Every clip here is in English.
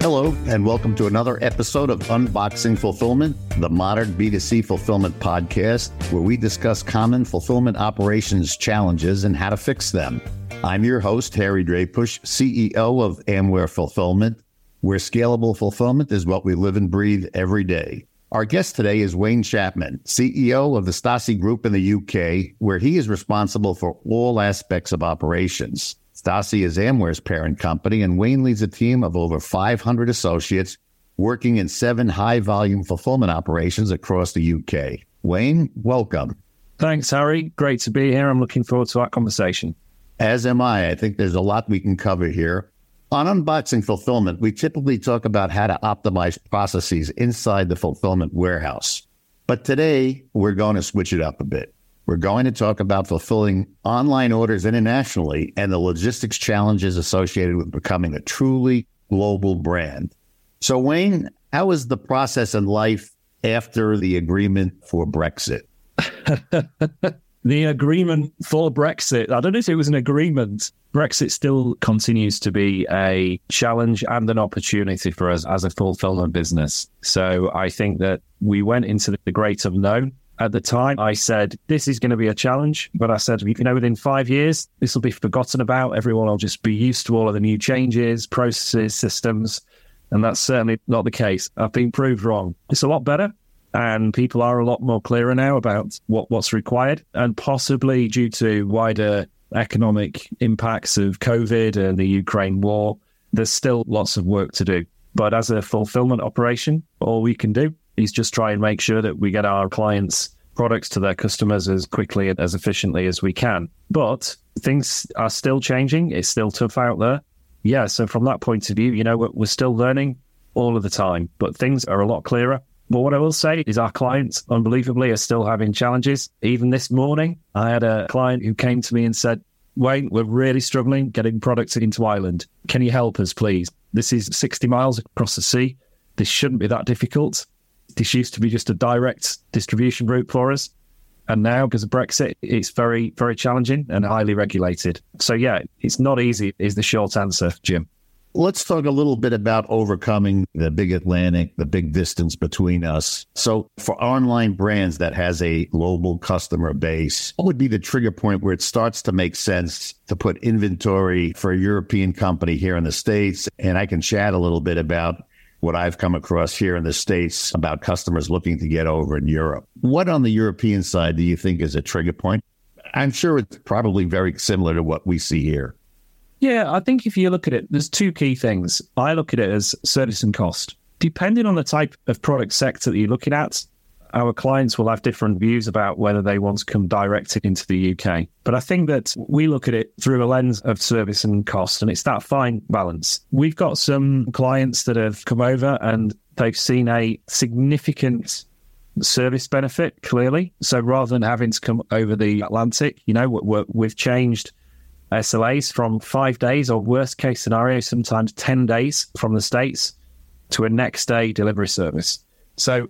Hello, and welcome to another episode of Unboxing Fulfillment, the modern B2C fulfillment podcast, where we discuss common fulfillment operations challenges and how to fix them. I'm your host, Harry Drajpuch, CEO of Amware Fulfillment, where scalable fulfillment is what we live and breathe every day. Our guest today is Wayne Chapman, CEO of the Staci Group in the UK, where he is responsible for all aspects of operations. Staci is Amware's parent company, and Wayne leads a team of over 500 associates working in seven high volume fulfillment operations across the UK. Wayne, welcome. Thanks, Harry. Great to be here. I'm looking forward to our conversation. As am I. I think there's a lot we can cover here. On Unboxing Fulfillment, we typically talk about how to optimize processes inside the fulfillment warehouse. But today, we're going to switch it up a bit. We're going to talk about fulfilling online orders internationally and the logistics challenges associated with becoming a truly global brand. So, Wayne, how is the process in life after the agreement for Brexit? the agreement for Brexit, I don't know if it was an agreement. Brexit still continues to be a challenge and an opportunity for us as a fulfillment business. So I think that we went into the great unknown at the time, I said, this is going to be a challenge. But I said, you know, within five years, this will be forgotten about. Everyone will just be used to all of the new changes, processes, systems. And that's certainly not the case. I've been proved wrong. It's a lot better. And people are a lot more clearer now about what, what's required. And possibly due to wider economic impacts of COVID and the Ukraine war, there's still lots of work to do. But as a fulfillment operation, all we can do is just try and make sure that we get our clients' products to their customers as quickly and as efficiently as we can. But things are still changing. It's still tough out there. Yeah. So from that point of view, you know, we're, still learning all of the time, but things are a lot clearer. But what I will say is our clients, unbelievably, are still having challenges. Even this morning, I had a client who came to me and said, Wayne, we're really struggling getting products into Ireland. Can you help us, please? This is 60 miles across the sea. This shouldn't be that difficult. This used to be just a direct distribution route for us. And now, because of Brexit, it's very, very challenging and highly regulated. So, yeah, it's not easy, is the short answer, Jim. Let's talk a little bit about overcoming the big Atlantic, the big distance between us. So, for online brands that has a global customer base, what would be the trigger point where it starts to make sense to put inventory for a European company here in the States? And I can chat a little bit about what I've come across here in the States about customers looking to get over in Europe. What on the European side do you think is a trigger point? I'm sure it's probably very similar to what we see here. Yeah, I think if you look at it, there's two key things. I look at it as service and cost. Depending on the type of product sector that you're looking at, our clients will have different views about whether they want to come direct into the UK. But I think that we look at it through a lens of service and cost, and it's that fine balance. We've got some clients that have come over and they've seen a significant service benefit, clearly. So rather than having to come over the Atlantic, you know, we have changed Uh, SLAs from five days or worst case scenario, sometimes 10 days from the States to a next day delivery service. So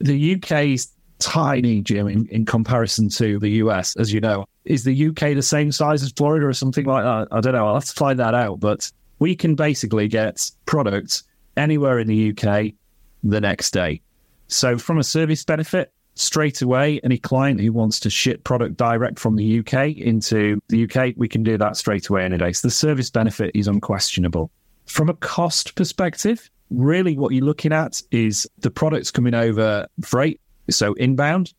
the UK's tiny, Jim, in, in comparison to the US, as you know. Is the UK the same size as Florida or something like that? I don't know. I'll have to find that out. But we can basically get products anywhere in the UK the next day. So, from a service benefit, straight away, any client who wants to ship product direct from the UK into the UK, we can do that straight away any day. So, the service benefit is unquestionable. From a cost perspective, really what you're looking at is the products coming over freight, so inbound,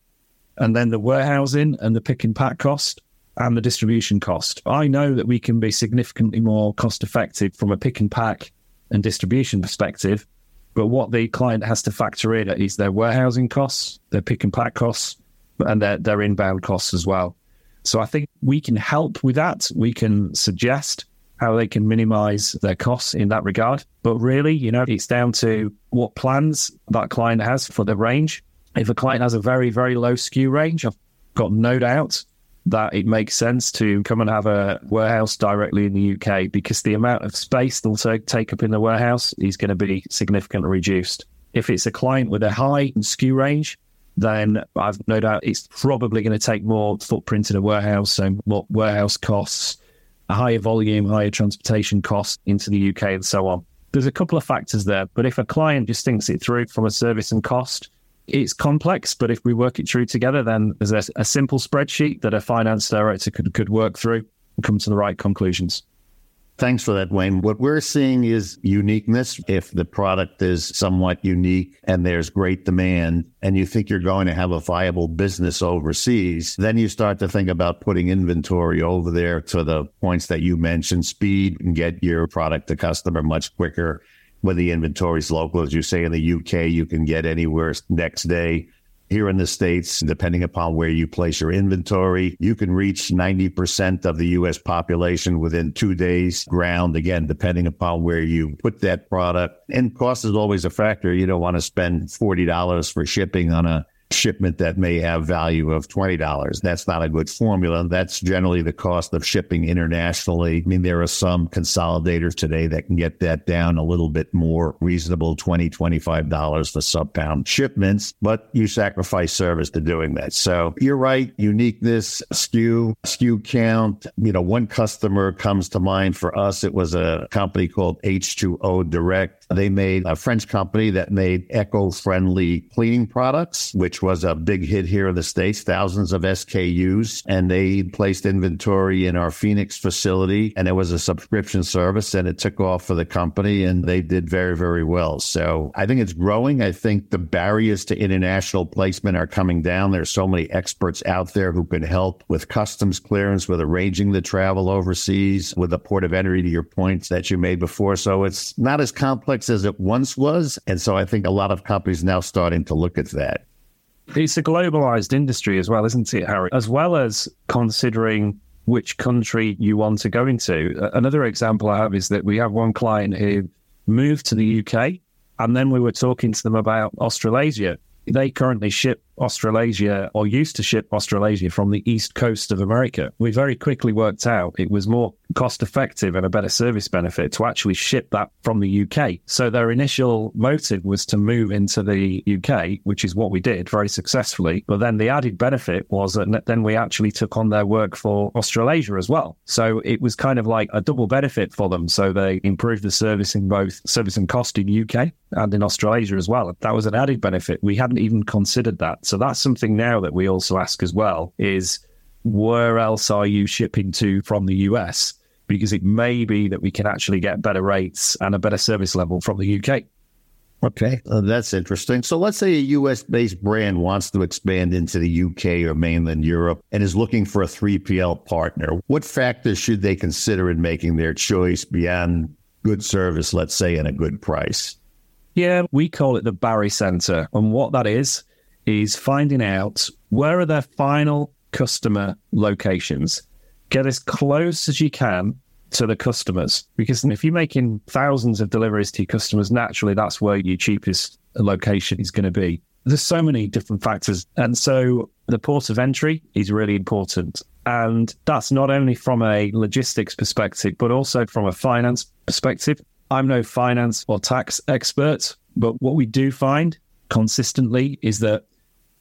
and then the warehousing and the pick and pack cost and the distribution cost. I know that we can be significantly more cost effective from a pick and pack and distribution perspective. But what the client has to factor in is their warehousing costs, their pick and pack costs, and their, their inbound costs as well. So I think we can help with that. We can suggest how they can minimize their costs in that regard. But really, you know, it's down to what plans that client has for the range. If a client has a very, very low SKU range, I've got no doubt that it makes sense to come and have a warehouse directly in the UK because the amount of space they'll take up in the warehouse is going to be significantly reduced. If it's a client with a high SKU range, then I've no doubt it's probably going to take more footprint in a warehouse, so more warehouse costs, a higher volume, higher transportation costs into the UK, and so on. There's a couple of factors there, but if a client just thinks it through from a service and cost, it's complex, but if we work it through together, then there's a, a simple spreadsheet that a finance director could, could work through and come to the right conclusions. Thanks for that, Wayne. What we're seeing is uniqueness. If the product is somewhat unique and there's great demand, and you think you're going to have a viable business overseas, then you start to think about putting inventory over there to the points that you mentioned speed and get your product to customer much quicker. When the inventory is local, as you say in the UK, you can get anywhere next day here in the States, depending upon where you place your inventory, you can reach 90% of the U.S. population within two days ground. Again, depending upon where you put that product. And cost is always a factor. You don't want to spend $40 for shipping on a shipment that may have value of $20. That's not a good formula. That's generally the cost of shipping internationally. I mean, there are some consolidators today that can get that down a little bit more reasonable, $20, $25 for sub pound shipments, but you sacrifice service to doing that. So you're right. Uniqueness, SKU, SKU count. You know, one customer comes to mind for us. It was a company called H2O Direct. They made a French company that made eco friendly cleaning products, which was a big hit here in the States, thousands of SKUs. And they placed inventory in our Phoenix facility and it was a subscription service and it took off for the company and they did very, very well. So I think it's growing. I think the barriers to international placement are coming down. There's so many experts out there who can help with customs clearance, with arranging the travel overseas, with the port of entry to your points that you made before. So it's not as complex as it once was. And so I think a lot of companies now starting to look at that. It's a globalized industry as well, isn't it, Harry? As well as considering which country you want to go into. Another example I have is that we have one client who moved to the UK and then we were talking to them about Australasia. They currently ship Australasia or used to ship Australasia from the east coast of America. We very quickly worked out it was more cost effective and a better service benefit to actually ship that from the UK. So their initial motive was to move into the UK, which is what we did very successfully. But then the added benefit was that then we actually took on their work for Australasia as well. So it was kind of like a double benefit for them. So they improved the service in both service and cost in UK and in Australasia as well. That was an added benefit. We hadn't even considered that. So that's something now that we also ask as well is where else are you shipping to from the US? Because it may be that we can actually get better rates and a better service level from the UK. Okay, uh, that's interesting. So let's say a US based brand wants to expand into the UK or mainland Europe and is looking for a 3PL partner. What factors should they consider in making their choice beyond good service, let's say, and a good price? Yeah, we call it the barycenter. And what that is, is finding out where are their final customer locations. Get as close as you can to the customers because if you're making thousands of deliveries to your customers, naturally that's where your cheapest location is going to be. There's so many different factors. And so the port of entry is really important. And that's not only from a logistics perspective, but also from a finance perspective. I'm no finance or tax expert, but what we do find consistently is that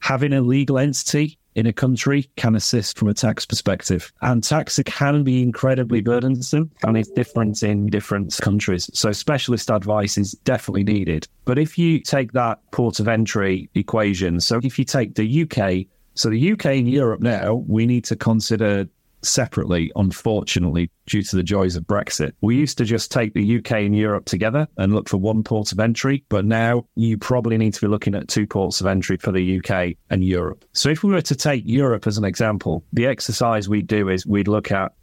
having a legal entity in a country can assist from a tax perspective. And tax can be incredibly burdensome and it's different in different countries. So specialist advice is definitely needed. But if you take that port of entry equation, so if you take the UK, so the UK and Europe now, we need to consider separately, unfortunately, due to the joys of Brexit. We used to just take the UK and Europe together and look for one port of entry, but now you probably need to be looking at two ports of entry for the UK and Europe. So if we were to take Europe as an example, the exercise we do is we'd look at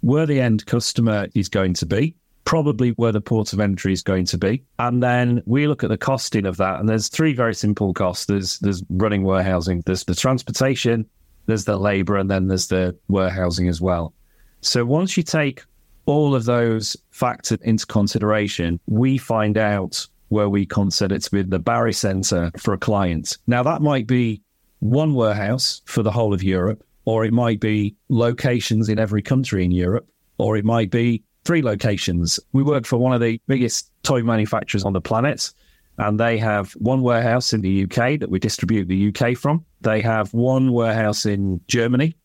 where the end customer is going to be, probably where the port of entry is going to be. And then we look at the costing of that. And there's three very simple costs. There's there's running warehousing, there's the transportation, there's the labor, and then there's the warehousing as well. So once you take all of those factors into consideration, we find out where we consider to be the barycenter for a client. Now, that might be one warehouse for the whole of Europe, or it might be locations in every country in Europe, or it might be three locations. We work for one of the biggest toy manufacturers on the planet. And they have one warehouse in the UK that we distribute the UK from. They have one warehouse in Germany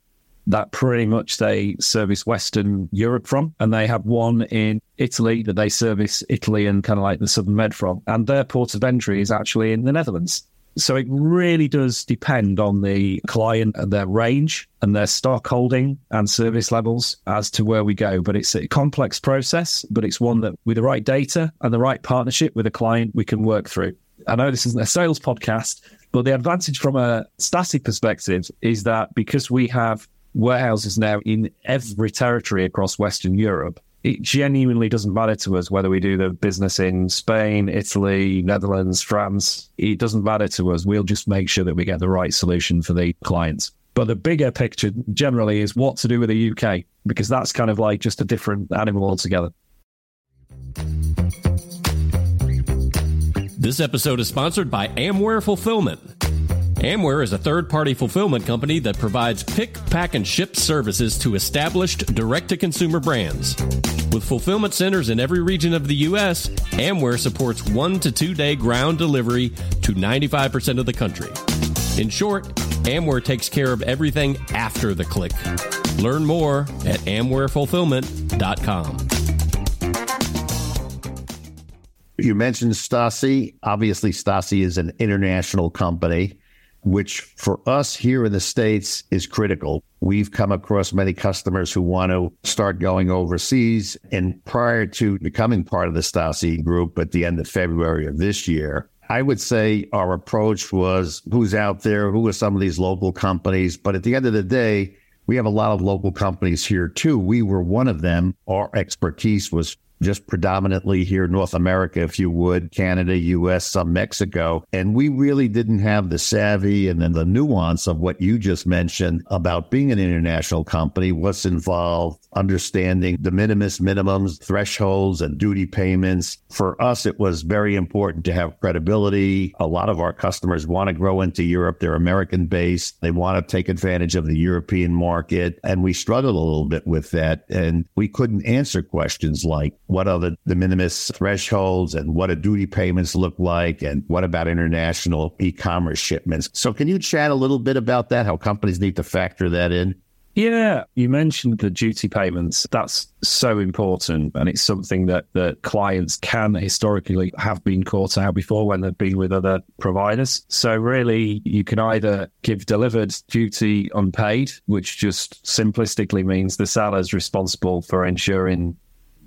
that pretty much they service Western Europe from, and they have one in Italy that they service Italy and kind of like the Southern Med from, and their port of entry is actually in the Netherlands. So it really does depend on the client and their range and their stock holding and service levels as to where we go. But it's a complex process, but it's one that with the right data and the right partnership with a client, we can work through. I know this isn't a sales podcast, but the advantage from a Staci perspective is that because we have warehouses now in every territory across Western Europe, it genuinely doesn't matter to us whether we do the business in Spain, Italy, Netherlands, France. It doesn't matter to us. We'll just make sure that we get the right solution for the clients. But the bigger picture generally is what to do with the UK, because that's kind of like just a different animal altogether. This episode is sponsored by Amware Fulfillment. Amware is a third party fulfillment company that provides pick, pack, and ship services to established direct to consumer brands. With fulfillment centers in every region of the U.S., Amware supports one to two day ground delivery to 95% of the country. In short, Amware takes care of everything after the click. Learn more at amwarefulfillment.com. You mentioned Staci. Obviously, Staci is an international company which for us here in the States is critical. We've come across many customers who want to start going overseas. And prior to becoming part of the Staci group at the end of February of this year, I would say our approach was who's out there, who are some of these local companies. But at the end of the day, we have a lot of local companies here too. We were one of them. Our expertise was just predominantly here, North America, if you would, Canada, US, some Mexico. And we really didn't have the savvy and then the nuance of what you just mentioned about being an international company, what's involved, understanding de minimis minimums, thresholds, and duty payments. For us, it was very important to have credibility. A lot of our customers want to grow into Europe. They're American based. They want to take advantage of the European market. And we struggled a little bit with that. And we couldn't answer questions like, what are the de minimis thresholds and what do duty payments look like and what about international e-commerce shipments so can you chat a little bit about that how companies need to factor that in yeah, you mentioned the duty payments. That's so important. And it's something that, that clients can historically have been caught out before when they've been with other providers. So, really, you can either give delivered duty unpaid, which just simplistically means the seller is responsible for ensuring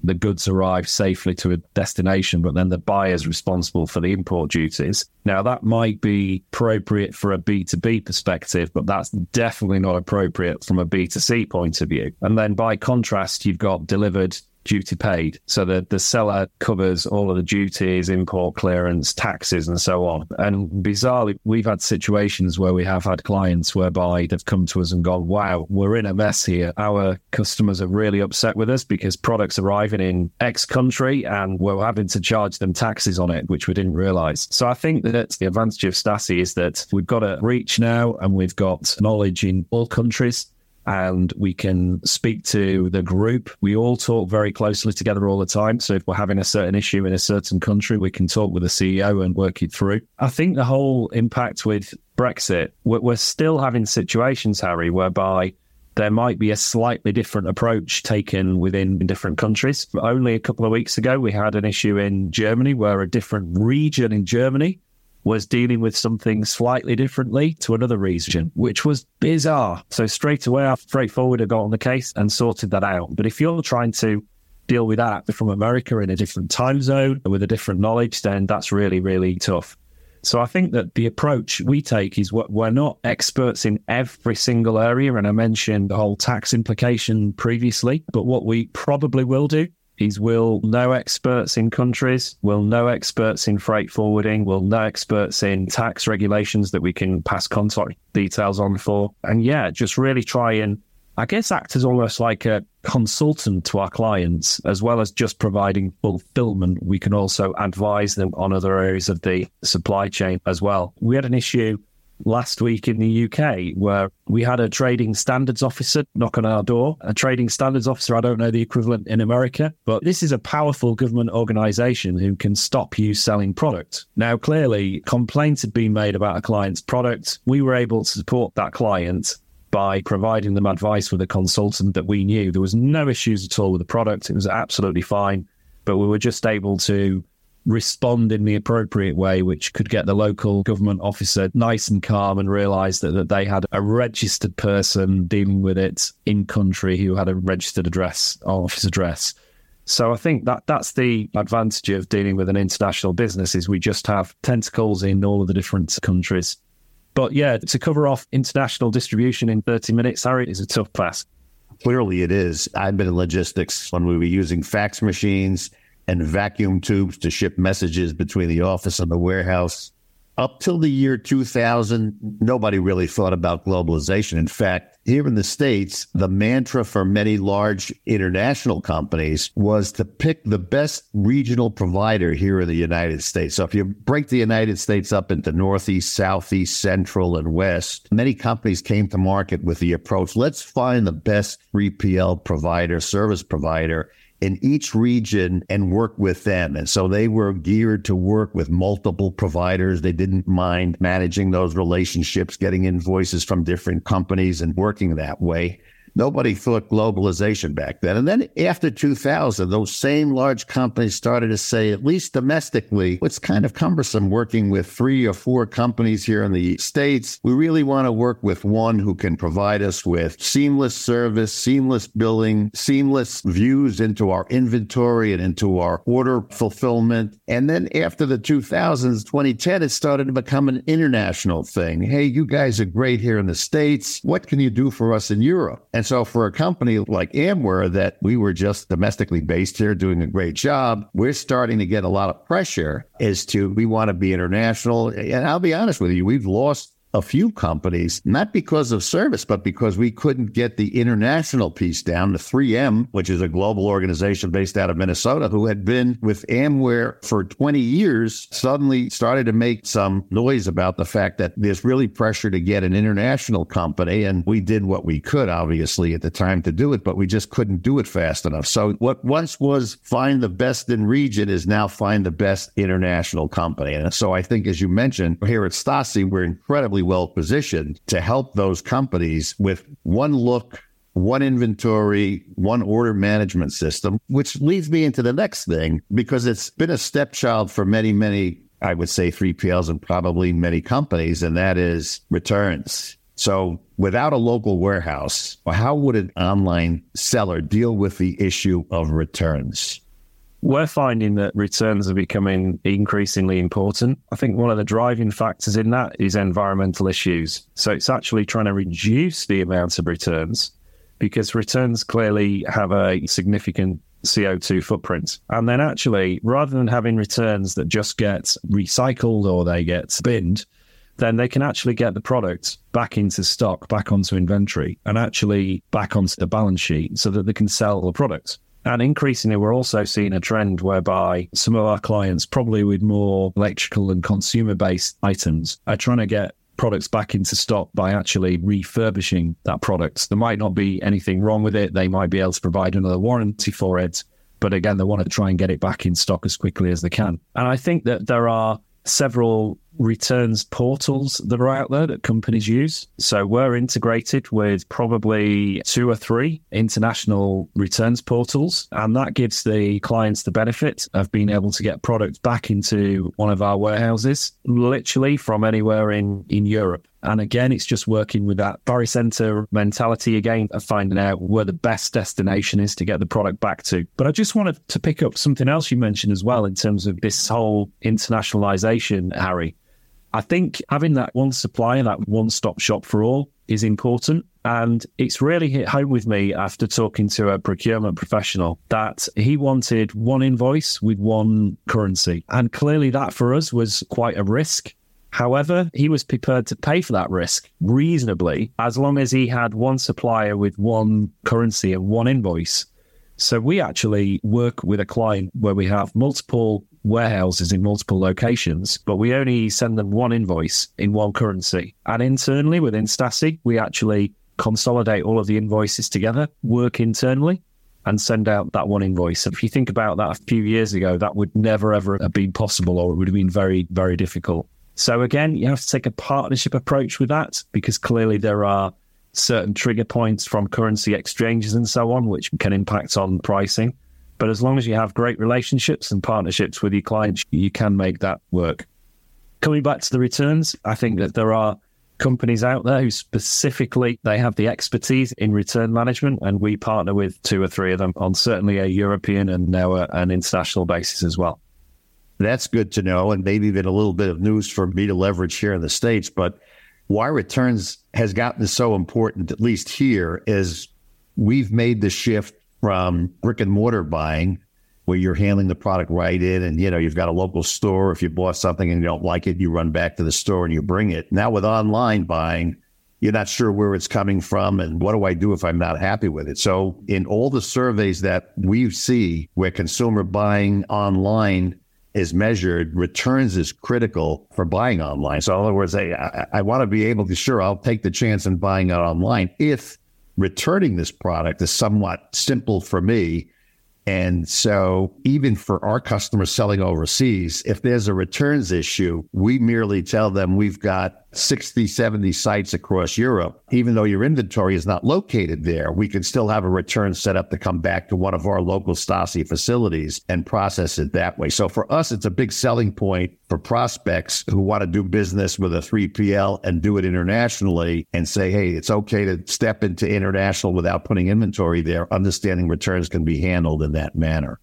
the goods arrive safely to a destination, but then the buyer is responsible for the import duties. Now, that might be appropriate for a B2B perspective, but that's definitely not appropriate from a B2C point of view. And then by contrast, you've got delivered duty paid. So the, the seller covers all of the duties, import clearance, taxes, and so on. And bizarrely, we've had situations where we have had clients whereby they've come to us and gone, wow, we're in a mess here. Our customers are really upset with us because products arriving in X country and we're having to charge them taxes on it, which we didn't realize. So I think that the advantage of Staci is that we've got a reach now and we've got knowledge in all countries and we can speak to the group. We all talk very closely together all the time. So if we're having a certain issue in a certain country, we can talk with the CEO and work it through. I think the whole impact with Brexit, we're still having situations, Harry, whereby there might be a slightly different approach taken within different countries. Only a couple of weeks ago, we had an issue in Germany where a different region in Germany was dealing with something slightly differently to another region, which was bizarre. So straight away, I straightforward I got on the case and sorted that out. But if you're trying to deal with that from America in a different time zone with a different knowledge, then that's really, really tough. So I think that the approach we take is what we're not experts in every single area. And I mentioned the whole tax implication previously, but what we probably will do is we'll know experts in countries, we'll know experts in freight forwarding, we'll know experts in tax regulations that we can pass contact details on for. And yeah, just really try and, I guess, act as almost like a consultant to our clients, as well as just providing fulfillment. We can also advise them on other areas of the supply chain as well. We had an issue last week in the UK where we had a trading standards officer knock on our door. A trading standards officer, I don't know the equivalent in America, but this is a powerful government organization who can stop you selling product. Now, clearly, complaints had been made about a client's product. We were able to support that client by providing them advice with a consultant that we knew. There was no issues at all with the product. It was absolutely fine, but we were just able to respond in the appropriate way, which could get the local government officer nice and calm and realize that, that they had a registered person dealing with it in country who had a registered address, office address. So I think that that's the advantage of dealing with an international business is we just have tentacles in all of the different countries. But yeah, to cover off international distribution in 30 minutes, Harry, is a tough task. Clearly it is. I've been in logistics when we were using fax machines and vacuum tubes to ship messages between the office and the warehouse. Up till the year 2000, nobody really thought about globalization. In fact, here in the States, the mantra for many large international companies was to pick the best regional provider here in the United States. So if you break the United States up into Northeast, Southeast, Central, and West, many companies came to market with the approach let's find the best 3PL provider, service provider in each region and work with them. And so they were geared to work with multiple providers. They didn't mind managing those relationships, getting invoices from different companies and working that way. Nobody thought globalization back then. And then after 2000, those same large companies started to say, at least domestically, it's kind of cumbersome working with three or four companies here in the States. We really want to work with one who can provide us with seamless service, seamless billing, seamless views into our inventory and into our order fulfillment. And then after the 2000s, 2010, it started to become an international thing. Hey, you guys are great here in the States. What can you do for us in Europe? And and so for a company like Amware that we were just domestically based here doing a great job, we're starting to get a lot of pressure as to we want to be international. And I'll be honest with you, we've lost a few companies, not because of service, but because we couldn't get the international piece down. The 3M, which is a global organization based out of Minnesota, who had been with Amware for 20 years, suddenly started to make some noise about the fact that there's really pressure to get an international company. And we did what we could, obviously, at the time to do it, but we just couldn't do it fast enough. So what once was find the best in region is now find the best international company. And so I think, as you mentioned, here at Staci, we're incredibly well positioned to help those companies with one look one inventory, one order management system, which leads me into the next thing because it's been a stepchild for many, many, I would say 3PLs and probably many companies, and that is returns. So without a local warehouse, how would an online seller deal with the issue of returns? We're finding that returns are becoming increasingly important. I think one of the driving factors in that is environmental issues. So it's actually trying to reduce the amount of returns because returns clearly have a significant CO2 footprint. And then actually, rather than having returns that just get recycled or they get binned, then they can actually get the product back into stock, back onto inventory, and actually back onto the balance sheet so that they can sell the product. And increasingly, we're also seeing a trend whereby some of our clients, probably with more electrical and consumer based items, are trying to get products back into stock by actually refurbishing that product. There might not be anything wrong with it. They might be able to provide another warranty for it. But again, they want to try and get it back in stock as quickly as they can. And I think that there are several returns portals that are out there that companies use. So we're integrated with probably two or three international returns portals. And that gives the clients the benefit of being able to get products back into one of our warehouses, literally from anywhere in, in Europe. And again, it's just working with that barycenter mentality again of finding out where the best destination is to get the product back to. But I just wanted to pick up something else you mentioned as well in terms of this whole internationalization, Harry. I think having that one supplier, that one stop shop for all is important. And it's really hit home with me after talking to a procurement professional that he wanted one invoice with one currency. And clearly that for us was quite a risk. However, he was prepared to pay for that risk reasonably as long as he had one supplier with one currency and one invoice. So we actually work with a client where we have multiple warehouses in multiple locations, but we only send them one invoice in one currency. And internally within Staci, we actually consolidate all of the invoices together, work internally, and send out that one invoice. If you think about that a few years ago, that would never ever have been possible or it would have been very, very difficult. So again, you have to take a partnership approach with that because clearly there are certain trigger points from currency exchanges and so on, which can impact on pricing. But as long as you have great relationships and partnerships with your clients, you can make that work. Coming back to the returns, I think that there are companies out there who specifically they have the expertise in return management and we partner with two or three of them on certainly a European and now a, an international basis as well. That's good to know and maybe even a little bit of news for me to leverage here in the states, but why returns has gotten so important, at least here, is we've made the shift from brick and mortar buying, where you're handling the product right in, and you know you've got a local store. If you bought something and you don't like it, you run back to the store and you bring it. Now with online buying, you're not sure where it's coming from and what do I do if I'm not happy with it. So in all the surveys that we see where consumer buying online is measured, returns is critical for buying online. So, in other words, I, I, I want to be able to, sure, I'll take the chance in buying it online if returning this product is somewhat simple for me. And so, even for our customers selling overseas, if there's a returns issue, we merely tell them we've got 60, 70 sites across Europe. Even though your inventory is not located there, we can still have a return set up to come back to one of our local Staci facilities and process it that way. So, for us, it's a big selling point for prospects who want to do business with a 3PL and do it internationally and say, hey, it's okay to step into international without putting inventory there, understanding returns can be handled in that manner.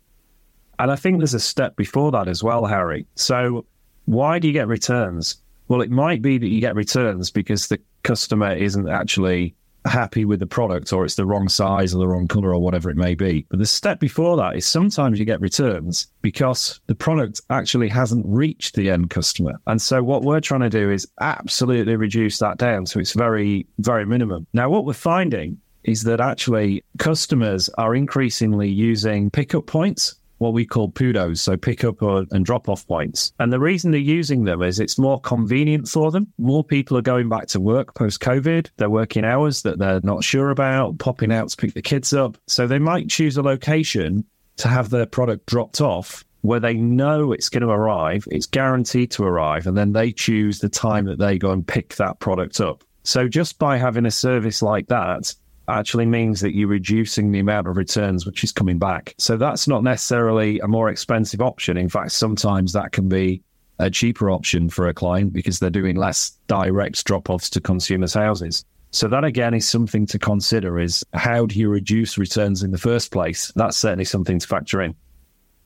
And I think there's a step before that as well, Harry. So, why do you get returns? Well, it might be that you get returns because the customer isn't actually happy with the product or it's the wrong size or the wrong color or whatever it may be. But the step before that is sometimes you get returns because the product actually hasn't reached the end customer. And so what we're trying to do is absolutely reduce that down so it's very, very minimum. Now, what we're finding is that actually customers are increasingly using pickup points what we call PUDOs, so pick up or, and drop off points. And the reason they're using them is it's more convenient for them. More people are going back to work post COVID. They're working hours that they're not sure about, popping out to pick the kids up. So they might choose a location to have their product dropped off where they know it's going to arrive, it's guaranteed to arrive, and then they choose the time that they go and pick that product up. So just by having a service like that, actually means that you're reducing the amount of returns which is coming back. So that's not necessarily a more expensive option. In fact, sometimes that can be a cheaper option for a client because they're doing less direct drop offs to consumers' houses. So that again is something to consider is how do you reduce returns in the first place? That's certainly something to factor in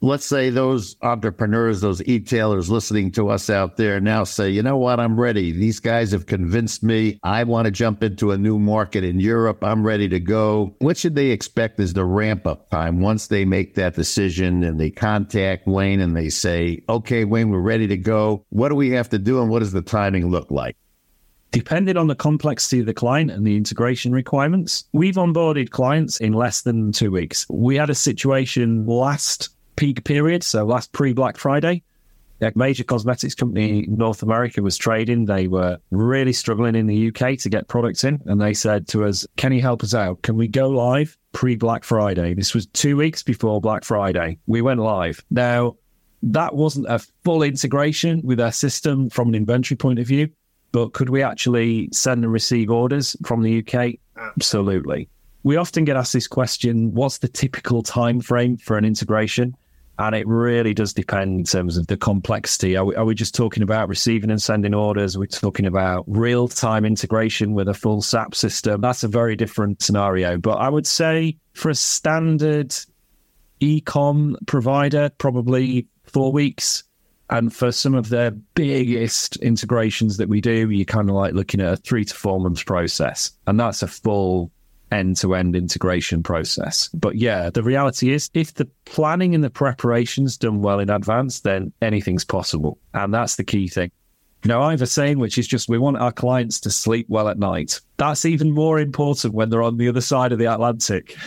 let's say those entrepreneurs, those e-tailers listening to us out there now say, you know what, I'm ready. These guys have convinced me. I want to jump into a new market in Europe. I'm ready to go. What should they expect is the ramp up time once they make that decision and they contact Wayne and they say, okay, Wayne, we're ready to go. What do we have to do and what does the timing look like? Depending on the complexity of the client and the integration requirements, we've onboarded clients in less than two weeks. We had a situation last peak period, so last pre Black Friday, a major cosmetics company in North America was trading. They were really struggling in the UK to get products in. And they said to us, Can you help us out? Can we go live pre Black Friday? This was two weeks before Black Friday. We went live. Now, that wasn't a full integration with our system from an inventory point of view, but could we actually send and receive orders from the UK? Absolutely. We often get asked this question what's the typical time frame for an integration? And it really does depend in terms of the complexity. Are we, are we just talking about receiving and sending orders? Are we talking about real time integration with a full SAP system? That's a very different scenario. But I would say for a standard e-com provider, probably four weeks. And for some of the biggest integrations that we do, you're kind of like looking at a three to four months process. And that's a full end to end integration process. But yeah, the reality is if the planning and the preparation's done well in advance, then anything's possible. And that's the key thing. Now, I have a saying which is just we want our clients to sleep well at night. That's even more important when they're on the other side of the Atlantic.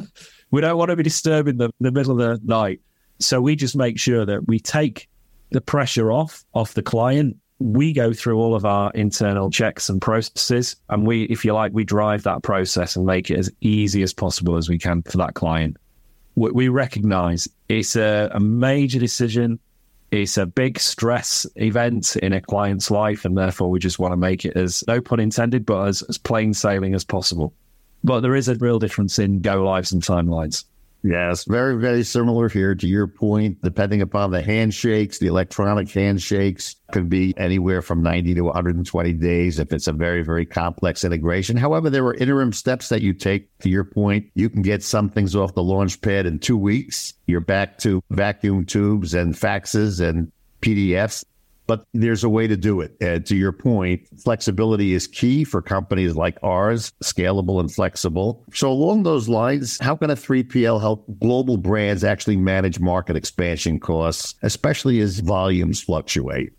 we don't want to be disturbing them in the middle of the night. So we just make sure that we take the pressure off off the client. We go through all of our internal checks and processes, and we, if you like, we drive that process and make it as easy as possible as we can for that client. We, we recognize it's a, a major decision. It's a big stress event in a client's life, and therefore we just want to make it as no pun intended, but as, as plain sailing as possible. But there is a real difference in go lives and timelines. Yes, very, very similar here to your point. Depending upon the handshakes, the electronic handshakes could be anywhere from 90 to 120 days if it's a very, very complex integration. However, there are interim steps that you take. To your point, you can get some things off the launch pad in two weeks. You're back to vacuum tubes and faxes and PDFs but there's a way to do it. And to your point, flexibility is key for companies like ours, scalable and flexible. So, along those lines, how can a 3PL help global brands actually manage market expansion costs, especially as volumes fluctuate?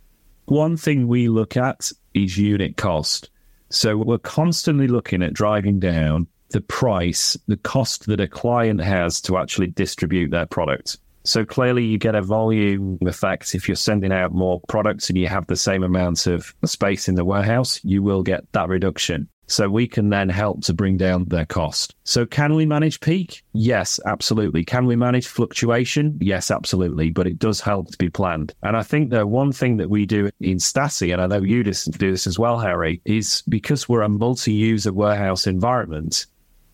One thing we look at is unit cost. So, we're constantly looking at driving down the price, the cost that a client has to actually distribute their product. So clearly, you get a volume effect. If you're sending out more products and you have the same amount of space in the warehouse, you will get that reduction. So we can then help to bring down their cost. So can we manage peak? Yes, absolutely. Can we manage fluctuation? Yes, absolutely. But it does help to be planned. And I think the one thing that we do in Staci, and I know you do this as well, Harry, is because we're a multi-user warehouse environment,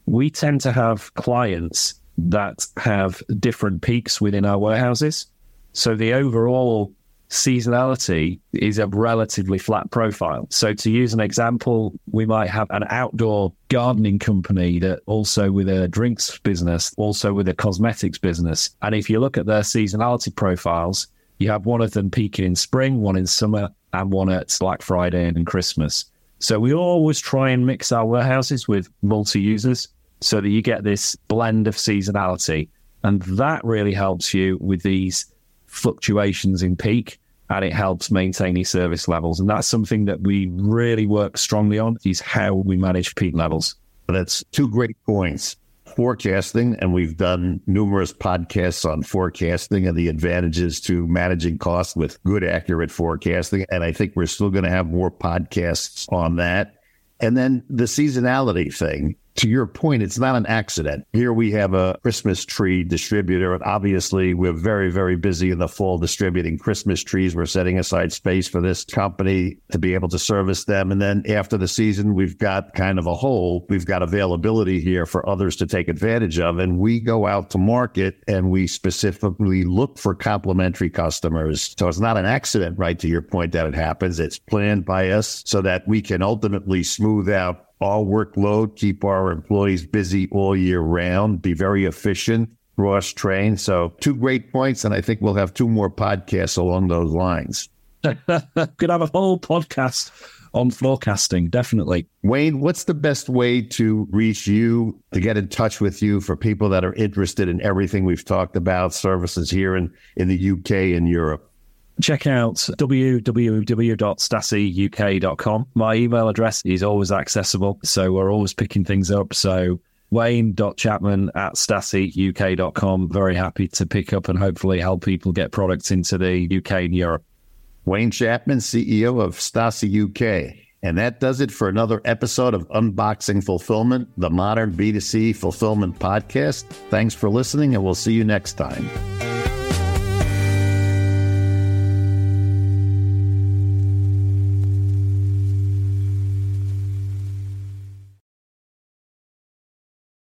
we tend to have clients that have different peaks within our warehouses. So the overall seasonality is a relatively flat profile. So to use an example, we might have an outdoor gardening company that also with a drinks business, also with a cosmetics business. And if you look at their seasonality profiles, you have one of them peaking in spring, one in summer, and one at Black Friday and Christmas. So we always try and mix our warehouses with multi users so that you get this blend of seasonality. And that really helps you with these fluctuations in peak and it helps maintain your service levels. And that's something that we really work strongly on is how we manage peak levels. That's two great points. Forecasting, and we've done numerous podcasts on forecasting and the advantages to managing costs with good, accurate forecasting. And I think we're still going to have more podcasts on that. And then the seasonality thing to your point, it's not an accident. Here we have a Christmas tree distributor, and obviously we're very, very busy in the fall distributing Christmas trees. We're setting aside space for this company to be able to service them. And then after the season, we've got kind of a hole. We've got availability here for others to take advantage of. And we go out to market and we specifically look for complementary customers. So it's not an accident, right? To your point that it happens. It's planned by us so that we can ultimately smooth out our workload, keep our employees busy all year round, be very efficient, cross train. So, two great points. And I think we'll have two more podcasts along those lines. Could have a whole podcast on forecasting, definitely. Wayne, what's the best way to reach you, to get in touch with you for people that are interested in everything we've talked about, services here in, in the UK and Europe? Check out www.staciuk.com. My email address is always accessible, so we're always picking things up. So wayne.chapman at staciuk.com. Very happy to pick up and hopefully help people get products into the UK and Europe. Wayne Chapman, CEO of Staci UK. And that does it for another episode of Unboxing Fulfillment, the modern B2C fulfillment podcast. Thanks for listening, and we'll see you next time.